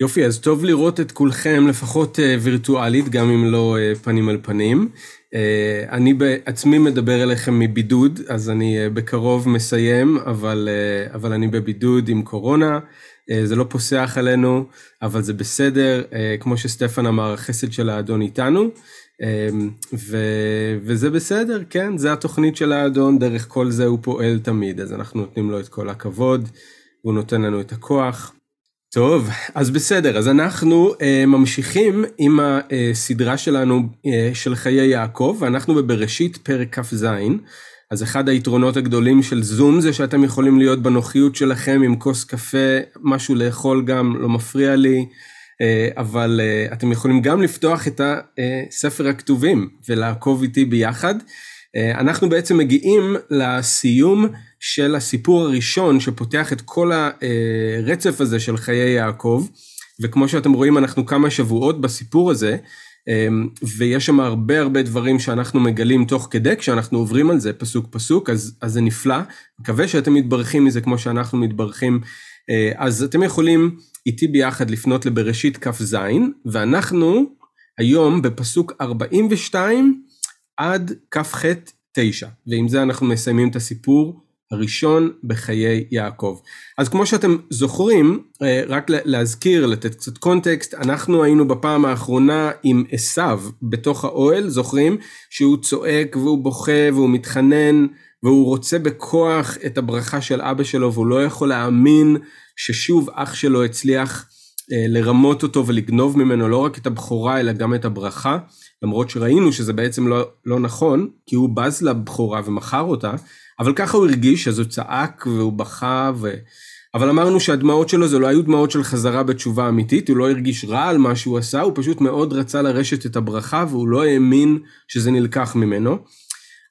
יופי, אז טוב לראות את כולכם לפחות uh, וירטואלית, גם אם לא uh, פנים על פנים. Uh, אני בעצמי מדבר אליכם מבידוד, אז אני בקרוב מסיים, אבל, אבל אני בבידוד עם קורונה. זה לא פוסח עלינו, אבל זה בסדר. כמו שסטפן אמר, החסד של האדון איתנו. ו, וזה בסדר, כן, זה התוכנית של האדון, דרך כל זה הוא פועל תמיד, אז אנחנו נותנים לו את כל הכבוד, הוא נותן לנו את הכוח. טוב, אז בסדר, אז אנחנו uh, ממשיכים עם הסדרה שלנו uh, של חיי יעקב, ואנחנו בבראשית פרק כ"ז. אז אחד היתרונות הגדולים של זום זה שאתם יכולים להיות בנוחיות שלכם עם כוס קפה, משהו לאכול גם, לא מפריע לי, uh, אבל uh, אתם יכולים גם לפתוח את הספר הכתובים ולעקוב איתי ביחד. Uh, אנחנו בעצם מגיעים לסיום של הסיפור הראשון שפותח את כל הרצף הזה של חיי יעקב, וכמו שאתם רואים אנחנו כמה שבועות בסיפור הזה, ויש שם הרבה הרבה דברים שאנחנו מגלים תוך כדי כשאנחנו עוברים על זה פסוק פסוק, אז, אז זה נפלא, מקווה שאתם מתברכים מזה כמו שאנחנו מתברכים, אז אתם יכולים איתי ביחד לפנות לבראשית כ"ז, ואנחנו היום בפסוק 42 עד כ"ח 9, ועם זה אנחנו מסיימים את הסיפור הראשון בחיי יעקב. אז כמו שאתם זוכרים, אה, רק להזכיר, לתת קצת קונטקסט, אנחנו היינו בפעם האחרונה עם עשיו בתוך האוהל, זוכרים? שהוא צועק והוא בוכה והוא מתחנן והוא רוצה בכוח את הברכה של אבא שלו והוא לא יכול להאמין ששוב אח שלו הצליח אה, לרמות אותו ולגנוב ממנו לא רק את הבכורה אלא גם את הברכה, למרות שראינו שזה בעצם לא, לא נכון, כי הוא בז לבכורה ומכר אותה. אבל ככה הוא הרגיש, אז הוא צעק והוא בכה, ו... אבל אמרנו שהדמעות שלו זה לא היו דמעות של חזרה בתשובה אמיתית, הוא לא הרגיש רע על מה שהוא עשה, הוא פשוט מאוד רצה לרשת את הברכה והוא לא האמין שזה נלקח ממנו.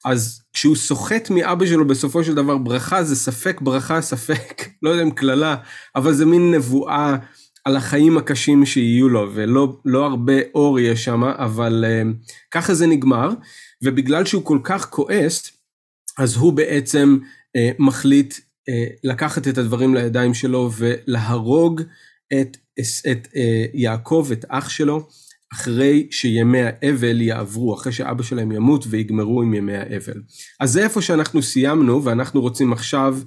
אז כשהוא סוחט מאבא שלו בסופו של דבר ברכה, זה ספק ברכה, ספק, לא יודע אם קללה, אבל זה מין נבואה על החיים הקשים שיהיו לו, ולא לא הרבה אור יש שם, אבל uh, ככה זה נגמר, ובגלל שהוא כל כך כועס, אז הוא בעצם אה, מחליט אה, לקחת את הדברים לידיים שלו ולהרוג את, את אה, יעקב, את אח שלו, אחרי שימי האבל יעברו, אחרי שאבא שלהם ימות ויגמרו עם ימי האבל. אז זה איפה שאנחנו סיימנו, ואנחנו רוצים עכשיו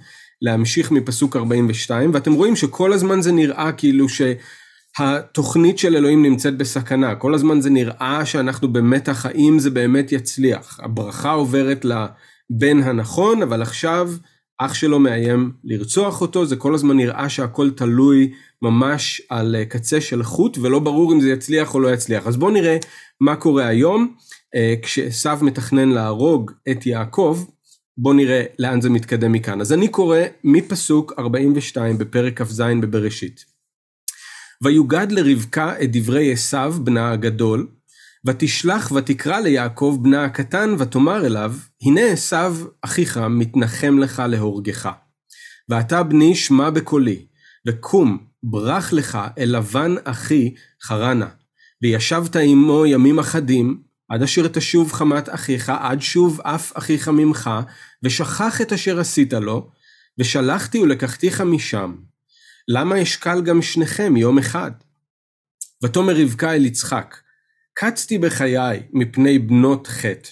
להמשיך מפסוק 42, ואתם רואים שכל הזמן זה נראה כאילו שהתוכנית של אלוהים נמצאת בסכנה, כל הזמן זה נראה שאנחנו במתח האם זה באמת יצליח. הברכה עוברת ל... בן הנכון, אבל עכשיו אח שלו מאיים לרצוח אותו, זה כל הזמן נראה שהכל תלוי ממש על אה, קצה של חוט, ולא ברור אם זה יצליח או לא יצליח. אז בואו נראה מה קורה היום, אה, כשעשו מתכנן להרוג את יעקב, בואו נראה לאן זה מתקדם מכאן. אז אני קורא מפסוק 42 בפרק כ"ז בבראשית. ויוגד לרבקה את דברי עשו בנה הגדול, ותשלח ותקרא ליעקב בנה הקטן ותאמר אליו, הנה עשיו אחיך מתנחם לך להורגך. ואתה בני שמע בקולי, וקום ברח לך אל לבן אחי חרנה. וישבת עמו ימים אחדים, עד אשר תשוב חמת אחיך, עד שוב אף אחיך ממך, ושכח את אשר עשית לו, ושלחתי ולקחתיך משם. למה אשקל גם שניכם יום אחד? ותאמר רבקה אל יצחק, קצתי בחיי מפני בנות חטא.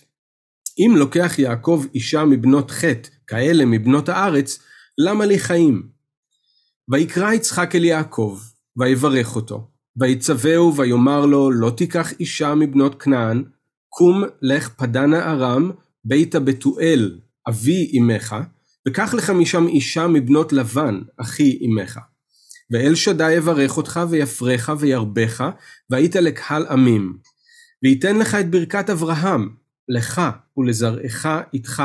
אם לוקח יעקב אישה מבנות חטא, כאלה מבנות הארץ, למה לי חיים? ויקרא יצחק אל יעקב, ויברך אותו, ויצווהו ויאמר לו, לא תיקח אישה מבנות כנען, קום לך פדנה ארם, ביתה בתואל, אבי אמך, וקח לך משם אישה מבנות לבן, אחי אמך. ואל שדי יברך אותך ויפרך וירבך, והיית לקהל עמים. וייתן לך את ברכת אברהם, לך ולזרעך איתך,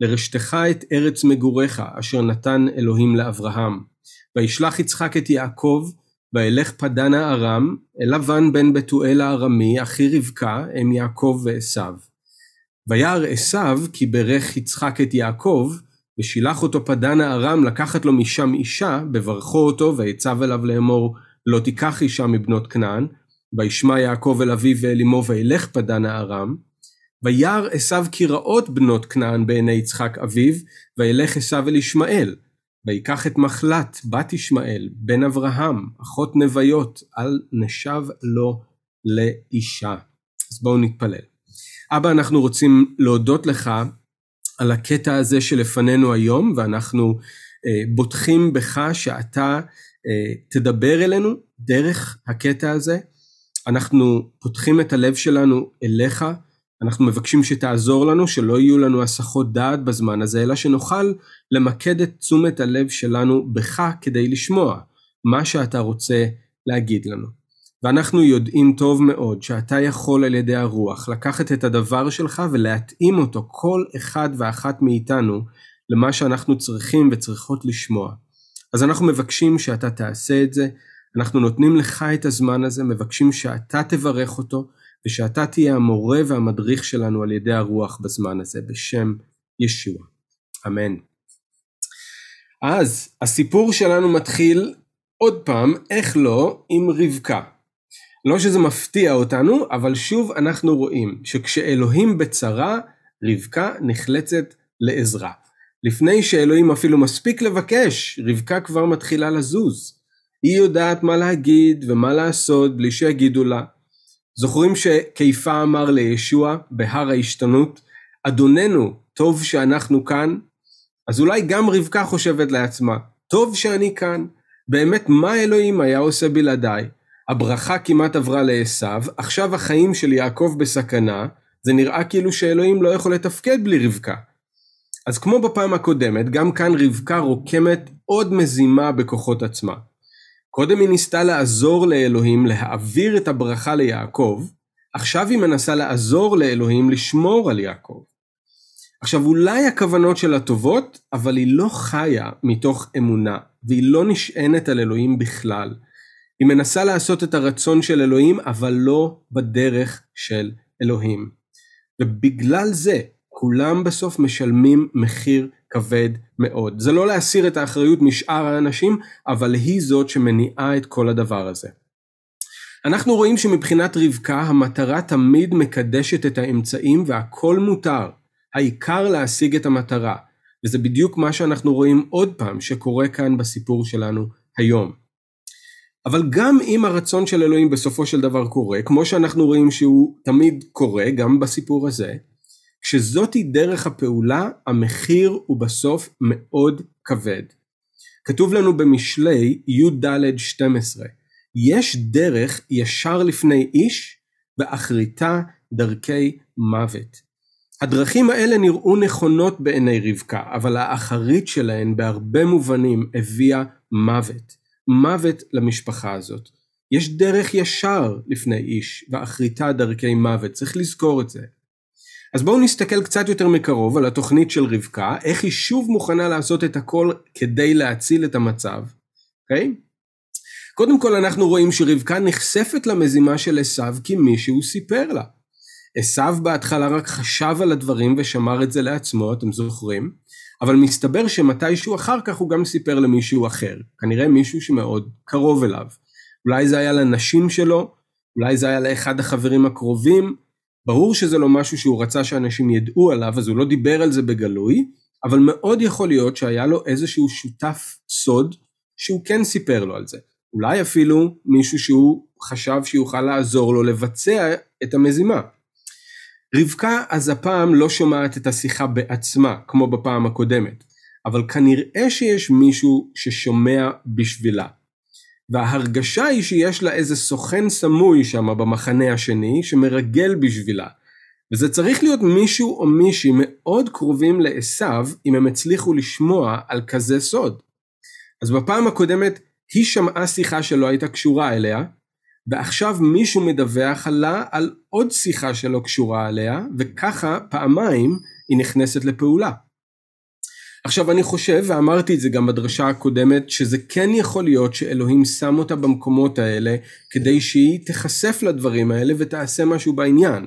לרשתך את ארץ מגוריך, אשר נתן אלוהים לאברהם. וישלח יצחק את יעקב, וילך פדנה ארם, אל לבן בן בתואל הארמי, אחי רבקה, אם יעקב ועשו. וירא עשו כי ברך יצחק את יעקב, ושילח אותו פדנה ארם לקחת לו משם אישה, בברכו אותו, ויצב אליו לאמור, לא תיקח אישה מבנות כנען, וישמע יעקב אל אביו ואל אמו וילך פדנה ארם. וירא עשו כי רעות בנות כנען בעיני יצחק אביו, וילך עשו אל ישמעאל. ויקח את מחלת בת ישמעאל בן אברהם אחות נוויות אל נשב לו לאישה. אז בואו נתפלל. אבא אנחנו רוצים להודות לך על הקטע הזה שלפנינו היום ואנחנו אה, בוטחים בך שאתה אה, תדבר אלינו דרך הקטע הזה. אנחנו פותחים את הלב שלנו אליך, אנחנו מבקשים שתעזור לנו, שלא יהיו לנו הסחות דעת בזמן הזה, אלא שנוכל למקד את תשומת הלב שלנו בך כדי לשמוע מה שאתה רוצה להגיד לנו. ואנחנו יודעים טוב מאוד שאתה יכול על ידי הרוח לקחת את הדבר שלך ולהתאים אותו כל אחד ואחת מאיתנו למה שאנחנו צריכים וצריכות לשמוע. אז אנחנו מבקשים שאתה תעשה את זה, אנחנו נותנים לך את הזמן הזה, מבקשים שאתה תברך אותו ושאתה תהיה המורה והמדריך שלנו על ידי הרוח בזמן הזה בשם ישוע. אמן. אז הסיפור שלנו מתחיל עוד פעם, איך לא, עם רבקה. לא שזה מפתיע אותנו, אבל שוב אנחנו רואים שכשאלוהים בצרה, רבקה נחלצת לעזרה. לפני שאלוהים אפילו מספיק לבקש, רבקה כבר מתחילה לזוז. היא יודעת מה להגיד ומה לעשות בלי שיגידו לה. זוכרים שכיפה אמר לישוע בהר ההשתנות, אדוננו, טוב שאנחנו כאן? אז אולי גם רבקה חושבת לעצמה, טוב שאני כאן. באמת, מה אלוהים היה עושה בלעדיי? הברכה כמעט עברה לעשו, עכשיו החיים של יעקב בסכנה, זה נראה כאילו שאלוהים לא יכול לתפקד בלי רבקה. אז כמו בפעם הקודמת, גם כאן רבקה רוקמת עוד מזימה בכוחות עצמה. קודם היא ניסתה לעזור לאלוהים להעביר את הברכה ליעקב, עכשיו היא מנסה לעזור לאלוהים לשמור על יעקב. עכשיו אולי הכוונות שלה טובות, אבל היא לא חיה מתוך אמונה, והיא לא נשענת על אלוהים בכלל. היא מנסה לעשות את הרצון של אלוהים, אבל לא בדרך של אלוהים. ובגלל זה, כולם בסוף משלמים מחיר כבד מאוד. זה לא להסיר את האחריות משאר האנשים, אבל היא זאת שמניעה את כל הדבר הזה. אנחנו רואים שמבחינת רבקה המטרה תמיד מקדשת את האמצעים והכל מותר. העיקר להשיג את המטרה. וזה בדיוק מה שאנחנו רואים עוד פעם שקורה כאן בסיפור שלנו היום. אבל גם אם הרצון של אלוהים בסופו של דבר קורה, כמו שאנחנו רואים שהוא תמיד קורה, גם בסיפור הזה, כשזאתי דרך הפעולה, המחיר הוא בסוף מאוד כבד. כתוב לנו במשלי י"ד 12, יש דרך ישר לפני איש, ואחריתה דרכי מוות. הדרכים האלה נראו נכונות בעיני רבקה, אבל האחרית שלהן בהרבה מובנים הביאה מוות. מוות למשפחה הזאת. יש דרך ישר לפני איש, ואחריתה דרכי מוות, צריך לזכור את זה. אז בואו נסתכל קצת יותר מקרוב על התוכנית של רבקה, איך היא שוב מוכנה לעשות את הכל כדי להציל את המצב, אוקיי? Okay? קודם כל אנחנו רואים שרבקה נחשפת למזימה של עשו כי מישהו סיפר לה. עשו בהתחלה רק חשב על הדברים ושמר את זה לעצמו, אתם זוכרים? אבל מסתבר שמתישהו אחר כך הוא גם סיפר למישהו אחר, כנראה מישהו שמאוד קרוב אליו. אולי זה היה לנשים שלו, אולי זה היה לאחד החברים הקרובים, ברור שזה לא משהו שהוא רצה שאנשים ידעו עליו, אז הוא לא דיבר על זה בגלוי, אבל מאוד יכול להיות שהיה לו איזשהו שותף סוד שהוא כן סיפר לו על זה. אולי אפילו מישהו שהוא חשב שיוכל לעזור לו לבצע את המזימה. רבקה אז הפעם לא שומעת את השיחה בעצמה, כמו בפעם הקודמת, אבל כנראה שיש מישהו ששומע בשבילה. וההרגשה היא שיש לה איזה סוכן סמוי שם במחנה השני שמרגל בשבילה. וזה צריך להיות מישהו או מישהי מאוד קרובים לעשו אם הם הצליחו לשמוע על כזה סוד. אז בפעם הקודמת היא שמעה שיחה שלא הייתה קשורה אליה, ועכשיו מישהו מדווח לה על עוד שיחה שלא קשורה אליה, וככה פעמיים היא נכנסת לפעולה. עכשיו אני חושב, ואמרתי את זה גם בדרשה הקודמת, שזה כן יכול להיות שאלוהים שם אותה במקומות האלה, כדי שהיא תיחשף לדברים האלה ותעשה משהו בעניין.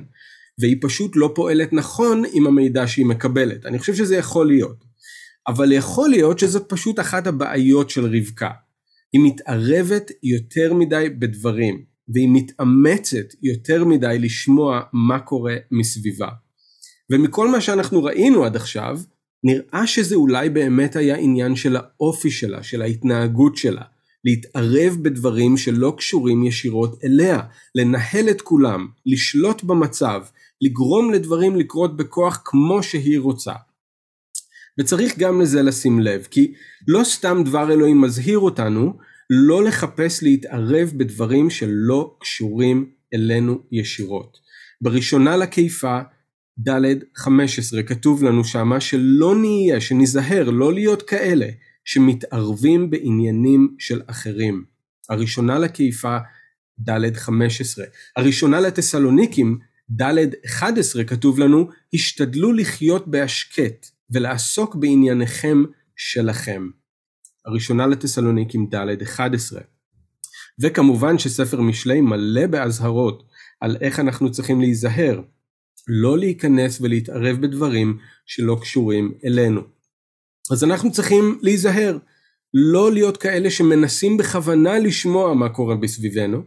והיא פשוט לא פועלת נכון עם המידע שהיא מקבלת. אני חושב שזה יכול להיות. אבל יכול להיות שזאת פשוט אחת הבעיות של רבקה. היא מתערבת יותר מדי בדברים, והיא מתאמצת יותר מדי לשמוע מה קורה מסביבה. ומכל מה שאנחנו ראינו עד עכשיו, נראה שזה אולי באמת היה עניין של האופי שלה, של ההתנהגות שלה, להתערב בדברים שלא קשורים ישירות אליה, לנהל את כולם, לשלוט במצב, לגרום לדברים לקרות בכוח כמו שהיא רוצה. וצריך גם לזה לשים לב, כי לא סתם דבר אלוהים מזהיר אותנו לא לחפש להתערב בדברים שלא קשורים אלינו ישירות. בראשונה לקיפה ד' 15 כתוב לנו שמה שלא נהיה, שניזהר לא להיות כאלה שמתערבים בעניינים של אחרים. הראשונה לקיפה ד' 15. הראשונה לתסלוניקים ד' 11 כתוב לנו השתדלו לחיות בהשקט ולעסוק בענייניכם שלכם. הראשונה לתסלוניקים ד' 11. וכמובן שספר משלי מלא באזהרות על איך אנחנו צריכים להיזהר, לא להיכנס ולהתערב בדברים שלא קשורים אלינו. אז אנחנו צריכים להיזהר, לא להיות כאלה שמנסים בכוונה לשמוע מה קורה בסביבנו,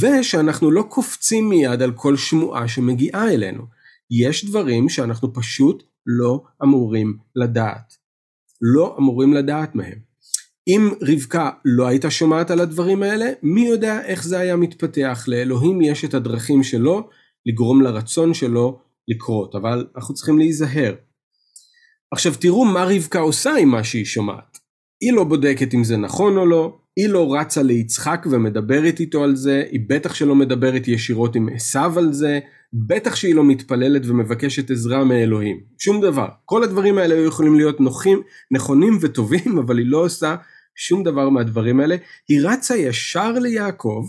ושאנחנו לא קופצים מיד על כל שמועה שמגיעה אלינו. יש דברים שאנחנו פשוט לא אמורים לדעת. לא אמורים לדעת מהם. אם רבקה לא הייתה שומעת על הדברים האלה, מי יודע איך זה היה מתפתח. לאלוהים יש את הדרכים שלו לגרום לרצון שלו לקרות, אבל אנחנו צריכים להיזהר. עכשיו תראו מה רבקה עושה עם מה שהיא שומעת. היא לא בודקת אם זה נכון או לא, היא לא רצה ליצחק ומדברת איתו על זה, היא בטח שלא מדברת ישירות עם עשיו על זה, בטח שהיא לא מתפללת ומבקשת עזרה מאלוהים. שום דבר. כל הדברים האלה היו יכולים להיות נוחים, נכונים וטובים, אבל היא לא עושה שום דבר מהדברים האלה. היא רצה ישר ליעקב,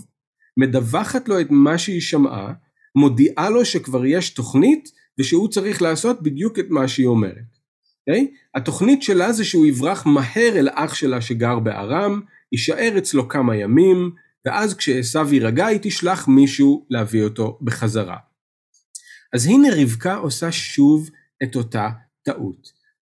מדווחת לו את מה שהיא שמעה, מודיעה לו שכבר יש תוכנית ושהוא צריך לעשות בדיוק את מה שהיא אומרת. Okay? אוקיי? התוכנית שלה זה שהוא יברח מהר אל אח שלה שגר בארם, יישאר אצלו כמה ימים, ואז כשעשו יירגע היא תשלח מישהו להביא אותו בחזרה. אז הנה רבקה עושה שוב את אותה טעות.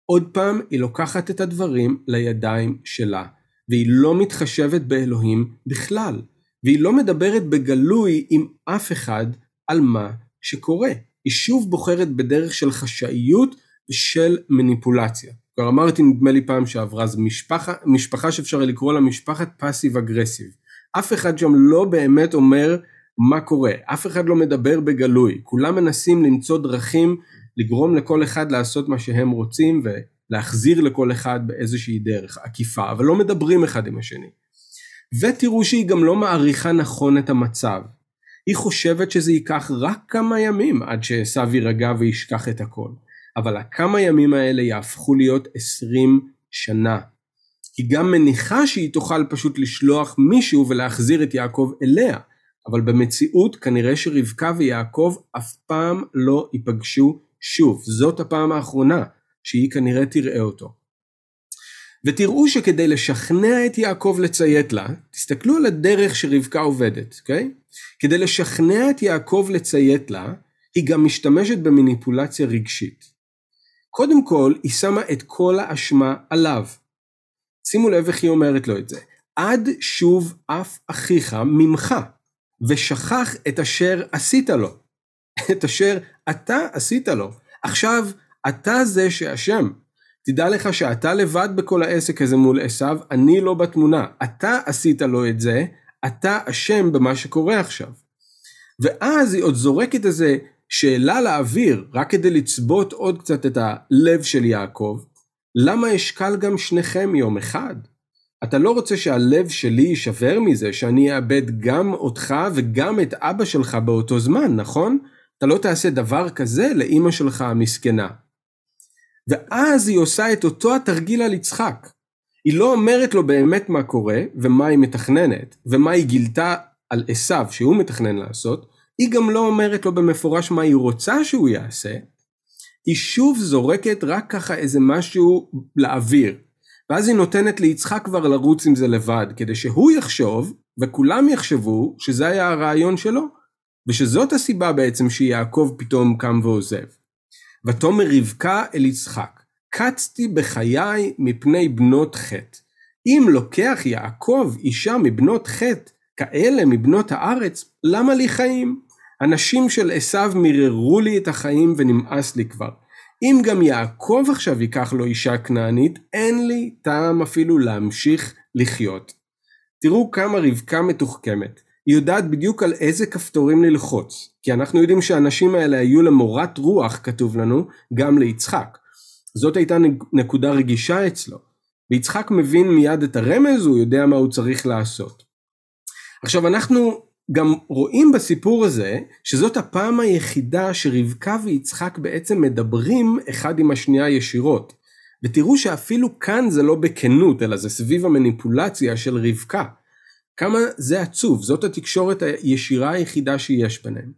עוד פעם היא לוקחת את הדברים לידיים שלה, והיא לא מתחשבת באלוהים בכלל, והיא לא מדברת בגלוי עם אף אחד על מה שקורה. היא שוב בוחרת בדרך של חשאיות ושל מניפולציה. כבר אמרתי נדמה לי פעם שעברה, זו משפחה, משפחה שאפשר לקרוא לה משפחת פאסיב אגרסיב. אף אחד שם לא באמת אומר מה קורה, אף אחד לא מדבר בגלוי, כולם מנסים למצוא דרכים לגרום לכל אחד לעשות מה שהם רוצים ולהחזיר לכל אחד באיזושהי דרך עקיפה, אבל לא מדברים אחד עם השני. ותראו שהיא גם לא מעריכה נכון את המצב. היא חושבת שזה ייקח רק כמה ימים עד שעשו יירגע וישכח את הכל. אבל הכמה ימים האלה יהפכו להיות עשרים שנה. היא גם מניחה שהיא תוכל פשוט לשלוח מישהו ולהחזיר את יעקב אליה, אבל במציאות כנראה שרבקה ויעקב אף פעם לא ייפגשו שוב, זאת הפעם האחרונה שהיא כנראה תראה אותו. ותראו שכדי לשכנע את יעקב לציית לה, תסתכלו על הדרך שרבקה עובדת, אוקיי? כדי לשכנע את יעקב לציית לה, היא גם משתמשת במניפולציה רגשית. קודם כל, היא שמה את כל האשמה עליו. שימו לב איך היא אומרת לו את זה. עד שוב אף אחיך ממך, ושכח את אשר עשית לו. את אשר אתה עשית לו. עכשיו, אתה זה שאשם. תדע לך שאתה לבד בכל העסק הזה מול עשיו, אני לא בתמונה. אתה עשית לו את זה, אתה אשם במה שקורה עכשיו. ואז היא עוד זורקת איזה שאלה לאוויר, רק כדי לצבות עוד קצת את הלב של יעקב, למה אשקל גם שניכם יום אחד? אתה לא רוצה שהלב שלי יישבר מזה שאני אאבד גם אותך וגם את אבא שלך באותו זמן, נכון? אתה לא תעשה דבר כזה לאימא שלך המסכנה. ואז היא עושה את אותו התרגיל על יצחק. היא לא אומרת לו באמת מה קורה ומה היא מתכננת ומה היא גילתה על עשיו שהוא מתכנן לעשות, היא גם לא אומרת לו במפורש מה היא רוצה שהוא יעשה, היא שוב זורקת רק ככה איזה משהו לאוויר. ואז היא נותנת ליצחק כבר לרוץ עם זה לבד, כדי שהוא יחשוב, וכולם יחשבו שזה היה הרעיון שלו, ושזאת הסיבה בעצם שיעקב פתאום קם ועוזב. ותאמר רבקה אל יצחק, קצתי בחיי מפני בנות חטא. אם לוקח יעקב אישה מבנות חטא, כאלה מבנות הארץ, למה לי חיים? הנשים של עשיו מיררו לי את החיים ונמאס לי כבר. אם גם יעקב עכשיו ייקח לו אישה כנענית, אין לי טעם אפילו להמשיך לחיות. תראו כמה רבקה מתוחכמת. היא יודעת בדיוק על איזה כפתורים ללחוץ, כי אנחנו יודעים שהאנשים האלה היו למורת רוח, כתוב לנו, גם ליצחק. זאת הייתה נקודה רגישה אצלו. ויצחק מבין מיד את הרמז, הוא יודע מה הוא צריך לעשות. עכשיו אנחנו גם רואים בסיפור הזה שזאת הפעם היחידה שרבקה ויצחק בעצם מדברים אחד עם השנייה ישירות. ותראו שאפילו כאן זה לא בכנות אלא זה סביב המניפולציה של רבקה. כמה זה עצוב, זאת התקשורת הישירה היחידה שיש ביניהם.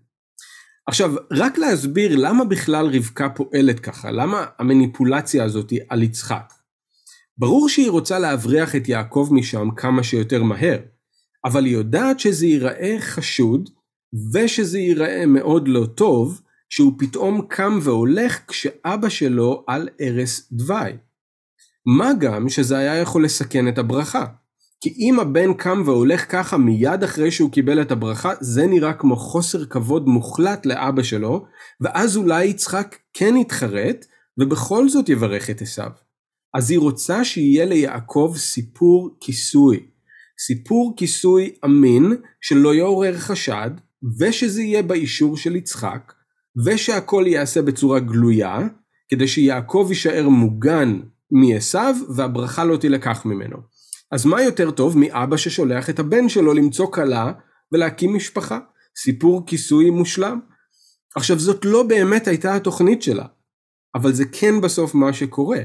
עכשיו, רק להסביר למה בכלל רבקה פועלת ככה, למה המניפולציה הזאת היא על יצחק. ברור שהיא רוצה להבריח את יעקב משם כמה שיותר מהר, אבל היא יודעת שזה ייראה חשוד, ושזה ייראה מאוד לא טוב, שהוא פתאום קם והולך כשאבא שלו על ערש דווי. מה גם שזה היה יכול לסכן את הברכה. כי אם הבן קם והולך ככה מיד אחרי שהוא קיבל את הברכה, זה נראה כמו חוסר כבוד מוחלט לאבא שלו, ואז אולי יצחק כן יתחרט, ובכל זאת יברך את עשיו. אז היא רוצה שיהיה ליעקב סיפור כיסוי. סיפור כיסוי אמין, שלא יעורר חשד, ושזה יהיה באישור של יצחק, ושהכל ייעשה בצורה גלויה, כדי שיעקב יישאר מוגן מעשיו, והברכה לא תילקח ממנו. אז מה יותר טוב מאבא ששולח את הבן שלו למצוא כלה ולהקים משפחה? סיפור כיסוי מושלם. עכשיו זאת לא באמת הייתה התוכנית שלה, אבל זה כן בסוף מה שקורה.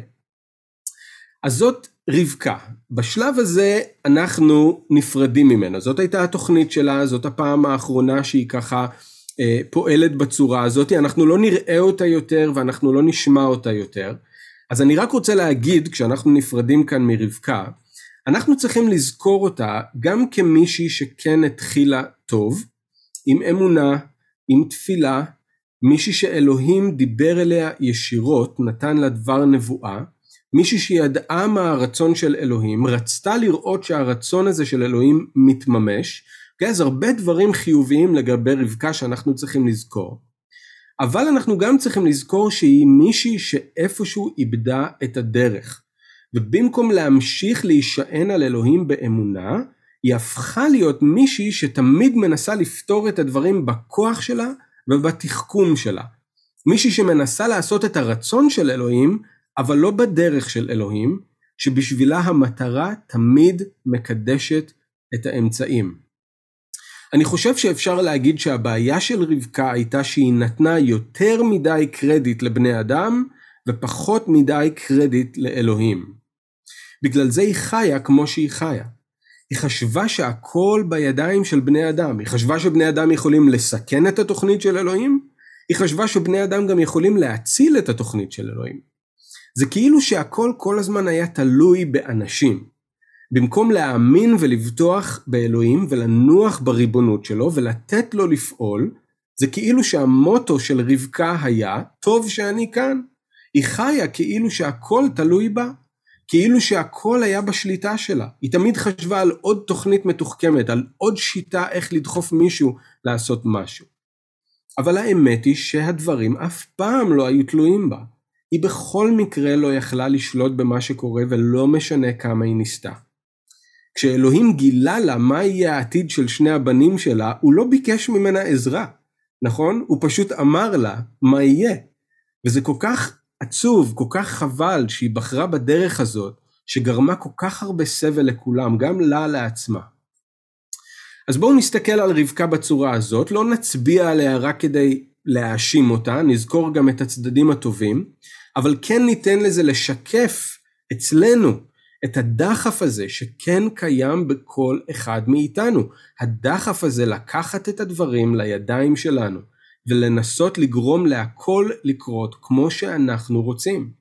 אז זאת רבקה. בשלב הזה אנחנו נפרדים ממנה. זאת הייתה התוכנית שלה, זאת הפעם האחרונה שהיא ככה אה, פועלת בצורה הזאת. אנחנו לא נראה אותה יותר ואנחנו לא נשמע אותה יותר. אז אני רק רוצה להגיד, כשאנחנו נפרדים כאן מרבקה, אנחנו צריכים לזכור אותה גם כמישהי שכן התחילה טוב, עם אמונה, עם תפילה, מישהי שאלוהים דיבר אליה ישירות, נתן לה דבר נבואה, מישהי שידעה מה הרצון של אלוהים, רצתה לראות שהרצון הזה של אלוהים מתממש, okay, אז הרבה דברים חיוביים לגבי רבקה שאנחנו צריכים לזכור. אבל אנחנו גם צריכים לזכור שהיא מישהי שאיפשהו איבדה את הדרך. ובמקום להמשיך להישען על אלוהים באמונה, היא הפכה להיות מישהי שתמיד מנסה לפתור את הדברים בכוח שלה ובתחכום שלה. מישהי שמנסה לעשות את הרצון של אלוהים, אבל לא בדרך של אלוהים, שבשבילה המטרה תמיד מקדשת את האמצעים. אני חושב שאפשר להגיד שהבעיה של רבקה הייתה שהיא נתנה יותר מדי קרדיט לבני אדם ופחות מדי קרדיט לאלוהים. בגלל זה היא חיה כמו שהיא חיה. היא חשבה שהכל בידיים של בני אדם, היא חשבה שבני אדם יכולים לסכן את התוכנית של אלוהים, היא חשבה שבני אדם גם יכולים להציל את התוכנית של אלוהים. זה כאילו שהכל כל הזמן היה תלוי באנשים. במקום להאמין ולבטוח באלוהים ולנוח בריבונות שלו ולתת לו לפעול, זה כאילו שהמוטו של רבקה היה, טוב שאני כאן. היא חיה כאילו שהכל תלוי בה. כאילו שהכל היה בשליטה שלה. היא תמיד חשבה על עוד תוכנית מתוחכמת, על עוד שיטה איך לדחוף מישהו לעשות משהו. אבל האמת היא שהדברים אף פעם לא היו תלויים בה. היא בכל מקרה לא יכלה לשלוט במה שקורה ולא משנה כמה היא ניסתה. כשאלוהים גילה לה מה יהיה העתיד של שני הבנים שלה, הוא לא ביקש ממנה עזרה, נכון? הוא פשוט אמר לה מה יהיה. וזה כל כך עצוב, כל כך חבל שהיא בחרה בדרך הזאת, שגרמה כל כך הרבה סבל לכולם, גם לה לעצמה. אז בואו נסתכל על רבקה בצורה הזאת, לא נצביע עליה רק כדי להאשים אותה, נזכור גם את הצדדים הטובים, אבל כן ניתן לזה לשקף אצלנו את הדחף הזה שכן קיים בכל אחד מאיתנו. הדחף הזה לקחת את הדברים לידיים שלנו, ולנסות לגרום להכל לקרות כמו שאנחנו רוצים.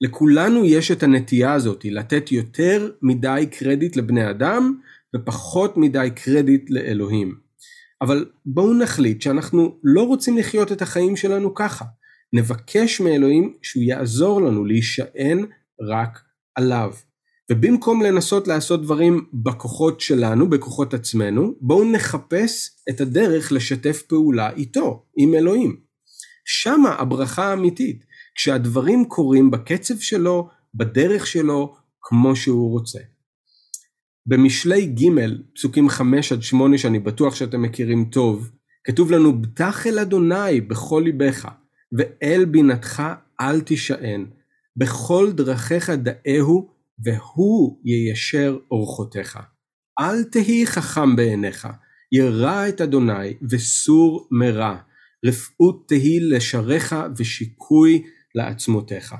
לכולנו יש את הנטייה הזאת לתת יותר מדי קרדיט לבני אדם ופחות מדי קרדיט לאלוהים. אבל בואו נחליט שאנחנו לא רוצים לחיות את החיים שלנו ככה. נבקש מאלוהים שהוא יעזור לנו להישען רק עליו. ובמקום לנסות לעשות דברים בכוחות שלנו, בכוחות עצמנו, בואו נחפש את הדרך לשתף פעולה איתו, עם אלוהים. שמה הברכה האמיתית, כשהדברים קורים בקצב שלו, בדרך שלו, כמו שהוא רוצה. במשלי ג', פסוקים 5 עד 8 שאני בטוח שאתם מכירים טוב, כתוב לנו, בטח אל אדוני בכל ליבך, ואל בינתך אל תישען, בכל דרכיך דאהו, והוא יישר אורחותיך. אל תהי חכם בעיניך, ירא את אדוני, וסור מרע, רפאות תהי לשריך ושיקוי לעצמותיך.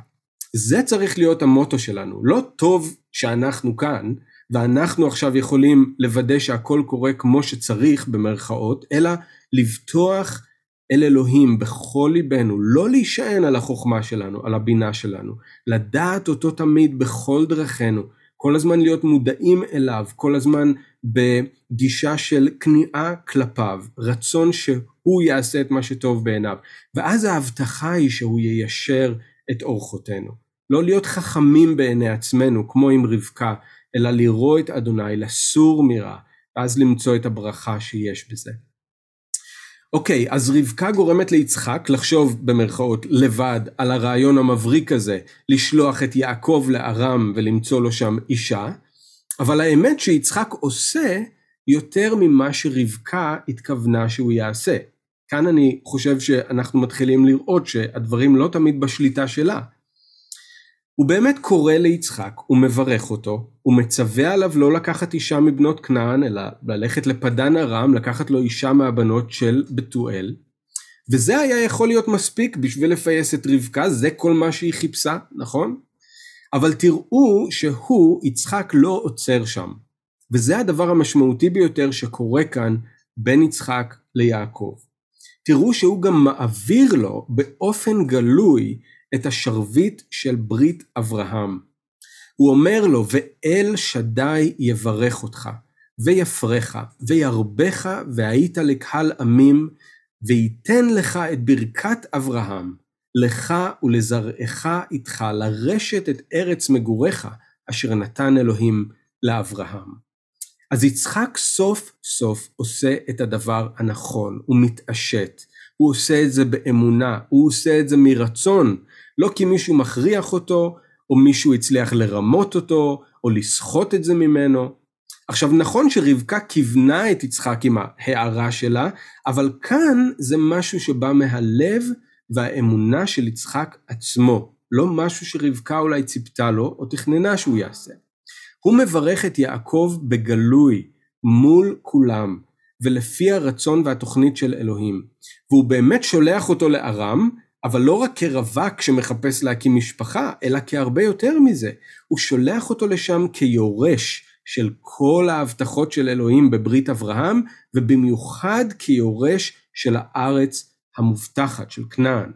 זה צריך להיות המוטו שלנו. לא טוב שאנחנו כאן, ואנחנו עכשיו יכולים לוודא שהכל קורה כמו שצריך במרכאות, אלא לבטוח אל אלוהים בכל ליבנו, לא להישען על החוכמה שלנו, על הבינה שלנו, לדעת אותו תמיד בכל דרכינו, כל הזמן להיות מודעים אליו, כל הזמן בגישה של כניעה כלפיו, רצון שהוא יעשה את מה שטוב בעיניו, ואז ההבטחה היא שהוא יישר את אורחותינו. לא להיות חכמים בעיני עצמנו, כמו עם רבקה, אלא לראות את אדוני, לסור מרע, ואז למצוא את הברכה שיש בזה. אוקיי, אז רבקה גורמת ליצחק לחשוב במרכאות לבד על הרעיון המבריק הזה, לשלוח את יעקב לארם ולמצוא לו שם אישה, אבל האמת שיצחק עושה יותר ממה שרבקה התכוונה שהוא יעשה. כאן אני חושב שאנחנו מתחילים לראות שהדברים לא תמיד בשליטה שלה. הוא באמת קורא ליצחק, הוא מברך אותו, הוא מצווה עליו לא לקחת אישה מבנות כנען, אלא ללכת לפדן ארם, לקחת לו אישה מהבנות של בתואל. וזה היה יכול להיות מספיק בשביל לפייס את רבקה, זה כל מה שהיא חיפשה, נכון? אבל תראו שהוא, יצחק, לא עוצר שם. וזה הדבר המשמעותי ביותר שקורה כאן בין יצחק ליעקב. תראו שהוא גם מעביר לו באופן גלוי את השרביט של ברית אברהם. הוא אומר לו, ואל שדי יברך אותך, ויפרך, וירבך, והיית לקהל עמים, וייתן לך את ברכת אברהם, לך ולזרעך איתך, לרשת את ארץ מגוריך, אשר נתן אלוהים לאברהם. אז יצחק סוף סוף עושה את הדבר הנכון, הוא מתעשת, הוא עושה את זה באמונה, הוא עושה את זה מרצון, לא כי מישהו מכריח אותו, או מישהו הצליח לרמות אותו, או לסחוט את זה ממנו. עכשיו נכון שרבקה כיוונה את יצחק עם ההערה שלה, אבל כאן זה משהו שבא מהלב והאמונה של יצחק עצמו, לא משהו שרבקה אולי ציפתה לו או תכננה שהוא יעשה. הוא מברך את יעקב בגלוי, מול כולם, ולפי הרצון והתוכנית של אלוהים. והוא באמת שולח אותו לארם, אבל לא רק כרווק שמחפש להקים משפחה, אלא כהרבה יותר מזה. הוא שולח אותו לשם כיורש של כל ההבטחות של אלוהים בברית אברהם, ובמיוחד כיורש של הארץ המובטחת, של כנען.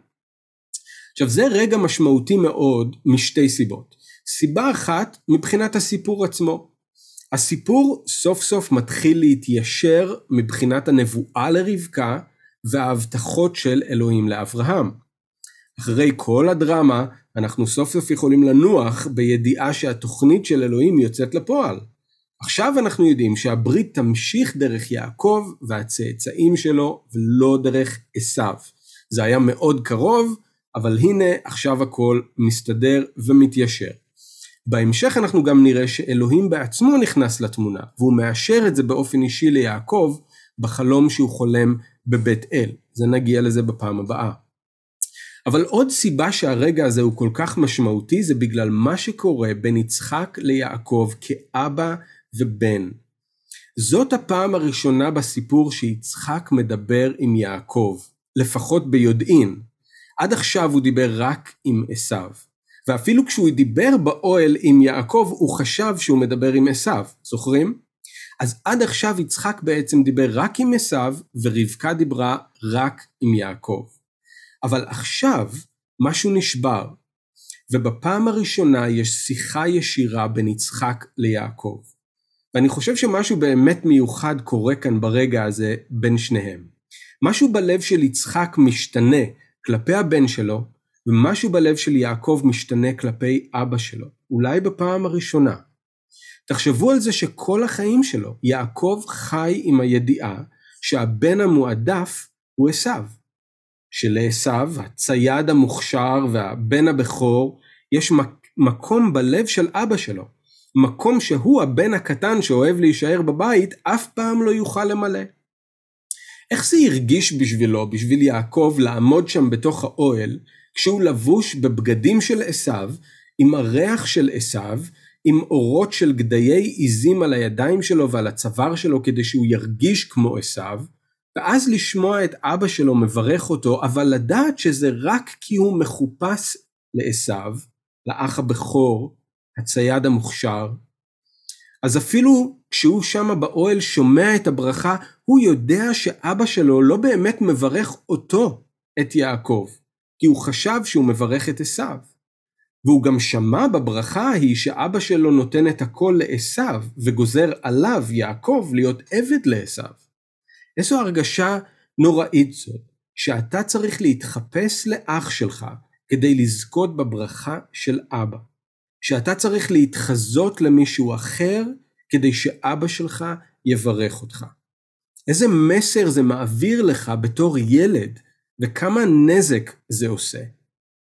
עכשיו זה רגע משמעותי מאוד משתי סיבות. סיבה אחת, מבחינת הסיפור עצמו. הסיפור סוף סוף מתחיל להתיישר מבחינת הנבואה לרבקה וההבטחות של אלוהים לאברהם. אחרי כל הדרמה, אנחנו סוף סוף יכולים לנוח בידיעה שהתוכנית של אלוהים יוצאת לפועל. עכשיו אנחנו יודעים שהברית תמשיך דרך יעקב והצאצאים שלו ולא דרך עשיו. זה היה מאוד קרוב, אבל הנה עכשיו הכל מסתדר ומתיישר. בהמשך אנחנו גם נראה שאלוהים בעצמו נכנס לתמונה, והוא מאשר את זה באופן אישי ליעקב בחלום שהוא חולם בבית אל. זה נגיע לזה בפעם הבאה. אבל עוד סיבה שהרגע הזה הוא כל כך משמעותי זה בגלל מה שקורה בין יצחק ליעקב כאבא ובן. זאת הפעם הראשונה בסיפור שיצחק מדבר עם יעקב, לפחות ביודעין. עד עכשיו הוא דיבר רק עם עשיו. ואפילו כשהוא דיבר באוהל עם יעקב, הוא חשב שהוא מדבר עם עשיו, זוכרים? אז עד עכשיו יצחק בעצם דיבר רק עם עשיו, ורבקה דיברה רק עם יעקב. אבל עכשיו משהו נשבר, ובפעם הראשונה יש שיחה ישירה בין יצחק ליעקב. ואני חושב שמשהו באמת מיוחד קורה כאן ברגע הזה בין שניהם. משהו בלב של יצחק משתנה כלפי הבן שלו, ומשהו בלב של יעקב משתנה כלפי אבא שלו, אולי בפעם הראשונה. תחשבו על זה שכל החיים שלו יעקב חי עם הידיעה שהבן המועדף הוא עשיו. שלעשו, הצייד המוכשר והבן הבכור, יש מקום בלב של אבא שלו. מקום שהוא הבן הקטן שאוהב להישאר בבית, אף פעם לא יוכל למלא. איך זה הרגיש בשבילו, בשביל יעקב, לעמוד שם בתוך האוהל, כשהוא לבוש בבגדים של עשו, עם הריח של עשו, עם אורות של גדיי עיזים על הידיים שלו ועל הצוואר שלו כדי שהוא ירגיש כמו עשו, ואז לשמוע את אבא שלו מברך אותו, אבל לדעת שזה רק כי הוא מחופש לעשו, לאח הבכור, הצייד המוכשר. אז אפילו כשהוא שמה באוהל שומע את הברכה, הוא יודע שאבא שלו לא באמת מברך אותו, את יעקב, כי הוא חשב שהוא מברך את עשו. והוא גם שמע בברכה ההיא שאבא שלו נותן את הכל לעשו, וגוזר עליו, יעקב, להיות עבד לעשו. איזו הרגשה נוראית זאת, שאתה צריך להתחפש לאח שלך כדי לזכות בברכה של אבא. שאתה צריך להתחזות למישהו אחר כדי שאבא שלך יברך אותך. איזה מסר זה מעביר לך בתור ילד, וכמה נזק זה עושה.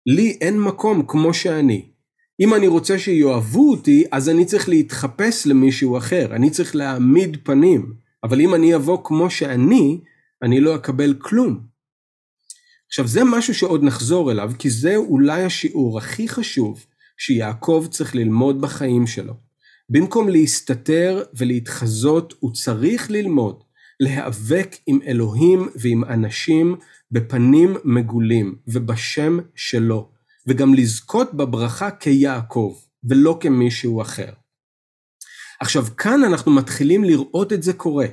לי אין מקום כמו שאני. אם אני רוצה שיאהבו אותי, אז אני צריך להתחפש למישהו אחר, אני צריך להעמיד פנים. אבל אם אני אבוא כמו שאני, אני לא אקבל כלום. עכשיו זה משהו שעוד נחזור אליו, כי זה אולי השיעור הכי חשוב שיעקב צריך ללמוד בחיים שלו. במקום להסתתר ולהתחזות, הוא צריך ללמוד להיאבק עם אלוהים ועם אנשים בפנים מגולים ובשם שלו, וגם לזכות בברכה כיעקב ולא כמישהו אחר. עכשיו כאן אנחנו מתחילים לראות את זה קורה.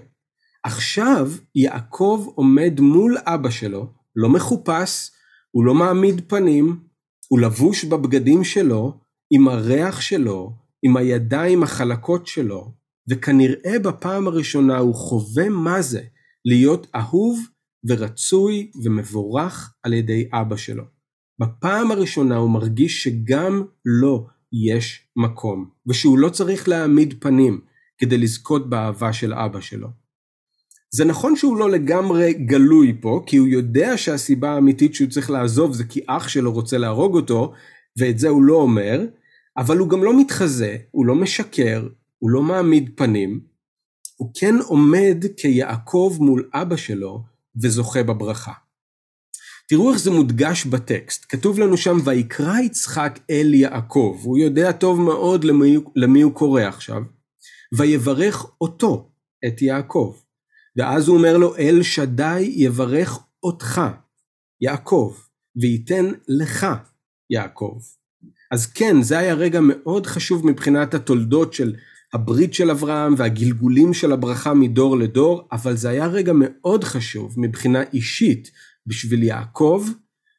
עכשיו יעקב עומד מול אבא שלו, לא מחופש, הוא לא מעמיד פנים, הוא לבוש בבגדים שלו, עם הריח שלו, עם הידיים החלקות שלו, וכנראה בפעם הראשונה הוא חווה מה זה להיות אהוב ורצוי ומבורך על ידי אבא שלו. בפעם הראשונה הוא מרגיש שגם לו יש מקום, ושהוא לא צריך להעמיד פנים כדי לזכות באהבה של אבא שלו. זה נכון שהוא לא לגמרי גלוי פה, כי הוא יודע שהסיבה האמיתית שהוא צריך לעזוב זה כי אח שלו רוצה להרוג אותו, ואת זה הוא לא אומר, אבל הוא גם לא מתחזה, הוא לא משקר, הוא לא מעמיד פנים, הוא כן עומד כיעקב מול אבא שלו וזוכה בברכה. תראו איך זה מודגש בטקסט, כתוב לנו שם ויקרא יצחק אל יעקב, הוא יודע טוב מאוד למי, למי הוא קורא עכשיו, ויברך אותו, את יעקב. ואז הוא אומר לו אל שדי יברך אותך, יעקב, וייתן לך, יעקב. אז כן, זה היה רגע מאוד חשוב מבחינת התולדות של הברית של אברהם והגלגולים של הברכה מדור לדור, אבל זה היה רגע מאוד חשוב מבחינה אישית בשביל יעקב,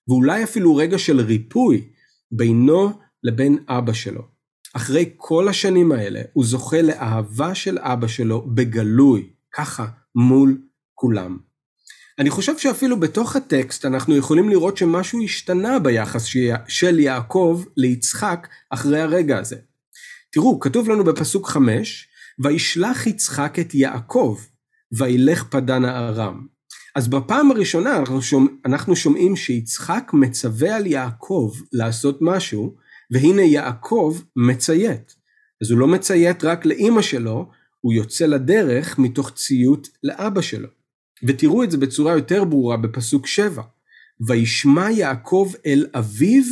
ואולי אפילו רגע של ריפוי בינו לבין אבא שלו. אחרי כל השנים האלה, הוא זוכה לאהבה של אבא שלו בגלוי, ככה, מול כולם. אני חושב שאפילו בתוך הטקסט אנחנו יכולים לראות שמשהו השתנה ביחס של יעקב ליצחק אחרי הרגע הזה. תראו, כתוב לנו בפסוק 5, וישלח יצחק את יעקב, וילך פדן הארם. אז בפעם הראשונה אנחנו, שומע, אנחנו שומעים שיצחק מצווה על יעקב לעשות משהו, והנה יעקב מציית. אז הוא לא מציית רק לאימא שלו, הוא יוצא לדרך מתוך ציות לאבא שלו. ותראו את זה בצורה יותר ברורה בפסוק 7. וישמע יעקב אל אביו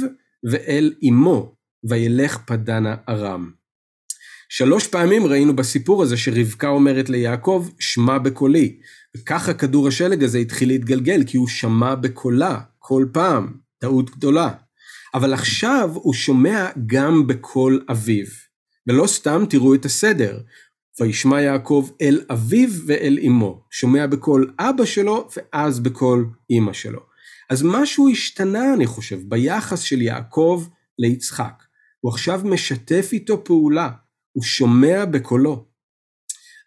ואל אמו, וילך פדנה ארם. שלוש פעמים ראינו בסיפור הזה שרבקה אומרת ליעקב, שמע בקולי. וככה כדור השלג הזה התחיל להתגלגל, כי הוא שמע בקולה, כל פעם. טעות גדולה. אבל עכשיו הוא שומע גם בקול אביו. ולא סתם תראו את הסדר. וישמע יעקב אל אביו ואל אמו, שומע בקול אבא שלו ואז בקול אמא שלו. אז משהו השתנה אני חושב ביחס של יעקב ליצחק. הוא עכשיו משתף איתו פעולה, הוא שומע בקולו.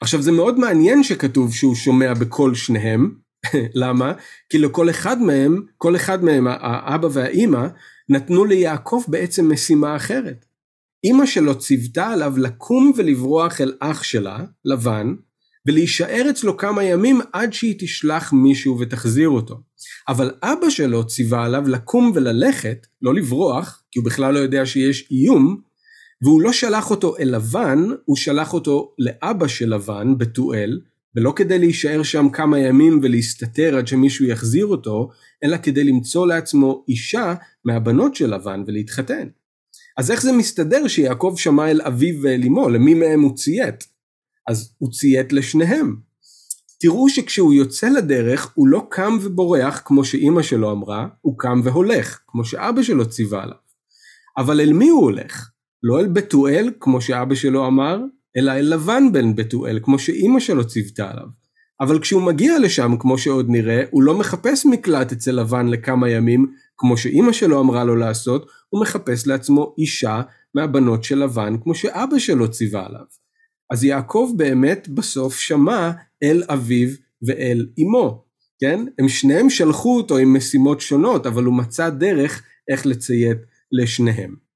עכשיו זה מאוד מעניין שכתוב שהוא שומע בקול שניהם, למה? כי לכל אחד מהם, כל אחד מהם, האבא והאימא, נתנו ליעקב בעצם משימה אחרת. אימא שלו ציוותה עליו לקום ולברוח אל אח שלה, לבן, ולהישאר אצלו כמה ימים עד שהיא תשלח מישהו ותחזיר אותו. אבל אבא שלו ציווה עליו לקום וללכת, לא לברוח, כי הוא בכלל לא יודע שיש איום, והוא לא שלח אותו אל לבן, הוא שלח אותו לאבא של לבן, בתואל, ולא כדי להישאר שם כמה ימים ולהסתתר עד שמישהו יחזיר אותו, אלא כדי למצוא לעצמו אישה מהבנות של לבן ולהתחתן. אז איך זה מסתדר שיעקב שמע אל אביו ואל אמו, למי מהם הוא ציית? אז הוא ציית לשניהם. תראו שכשהוא יוצא לדרך הוא לא קם ובורח כמו שאימא שלו אמרה, הוא קם והולך, כמו שאבא שלו ציווה עליו. אבל אל מי הוא הולך? לא אל בתואל, כמו שאבא שלו אמר, אלא אל לבן בן בתואל, כמו שאימא שלו ציוותה עליו. אבל כשהוא מגיע לשם, כמו שעוד נראה, הוא לא מחפש מקלט אצל לבן לכמה ימים, כמו שאימא שלו אמרה לו לעשות, הוא מחפש לעצמו אישה מהבנות של לבן, כמו שאבא שלו ציווה עליו. אז יעקב באמת בסוף שמע אל אביו ואל אמו, כן? הם שניהם שלחו אותו עם משימות שונות, אבל הוא מצא דרך איך לציית לשניהם.